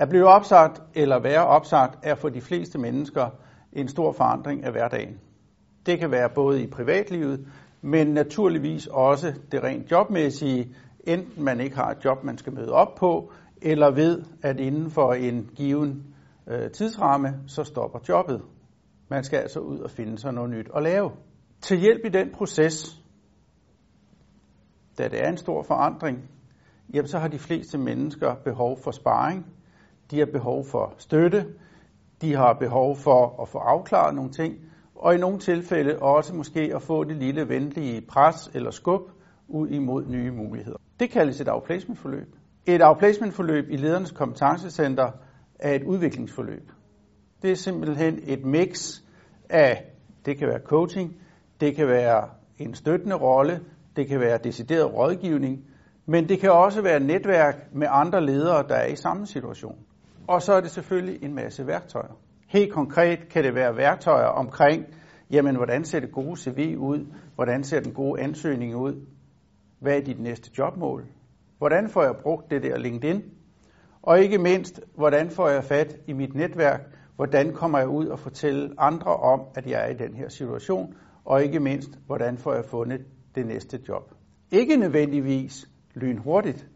At blive opsagt eller være opsagt er for de fleste mennesker en stor forandring af hverdagen. Det kan være både i privatlivet, men naturligvis også det rent jobmæssige, enten man ikke har et job, man skal møde op på, eller ved, at inden for en given øh, tidsramme, så stopper jobbet. Man skal altså ud og finde sig noget nyt at lave. Til hjælp i den proces, da det er en stor forandring, jamen så har de fleste mennesker behov for sparring, de har behov for støtte, de har behov for at få afklaret nogle ting, og i nogle tilfælde også måske at få det lille venlige pres eller skub ud imod nye muligheder. Det kaldes et outplacementforløb. Et outplacementforløb i ledernes kompetencecenter er et udviklingsforløb. Det er simpelthen et mix af, det kan være coaching, det kan være en støttende rolle, det kan være decideret rådgivning, men det kan også være netværk med andre ledere, der er i samme situation. Og så er det selvfølgelig en masse værktøjer. Helt konkret kan det være værktøjer omkring, jamen hvordan ser det gode CV ud? Hvordan ser den gode ansøgning ud? Hvad er dit næste jobmål? Hvordan får jeg brugt det der LinkedIn? Og ikke mindst, hvordan får jeg fat i mit netværk? Hvordan kommer jeg ud og fortæller andre om, at jeg er i den her situation? Og ikke mindst, hvordan får jeg fundet det næste job? Ikke nødvendigvis lynhurtigt,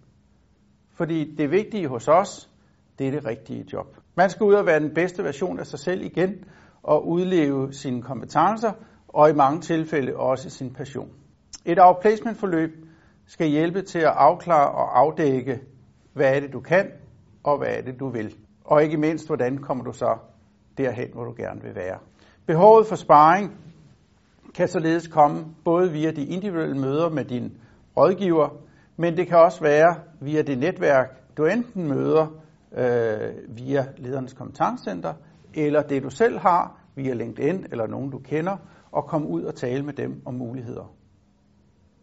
fordi det vigtige hos os, det er det rigtige job. Man skal ud og være den bedste version af sig selv igen, og udleve sine kompetencer, og i mange tilfælde også sin passion. Et outplacement forløb skal hjælpe til at afklare og afdække, hvad er det du kan, og hvad er det du vil. Og ikke mindst, hvordan kommer du så derhen, hvor du gerne vil være. Behovet for sparring kan således komme både via de individuelle møder med din rådgiver, men det kan også være via det netværk, du enten møder øh, via ledernes kompetencecenter, eller det du selv har via LinkedIn eller nogen du kender, og komme ud og tale med dem om muligheder.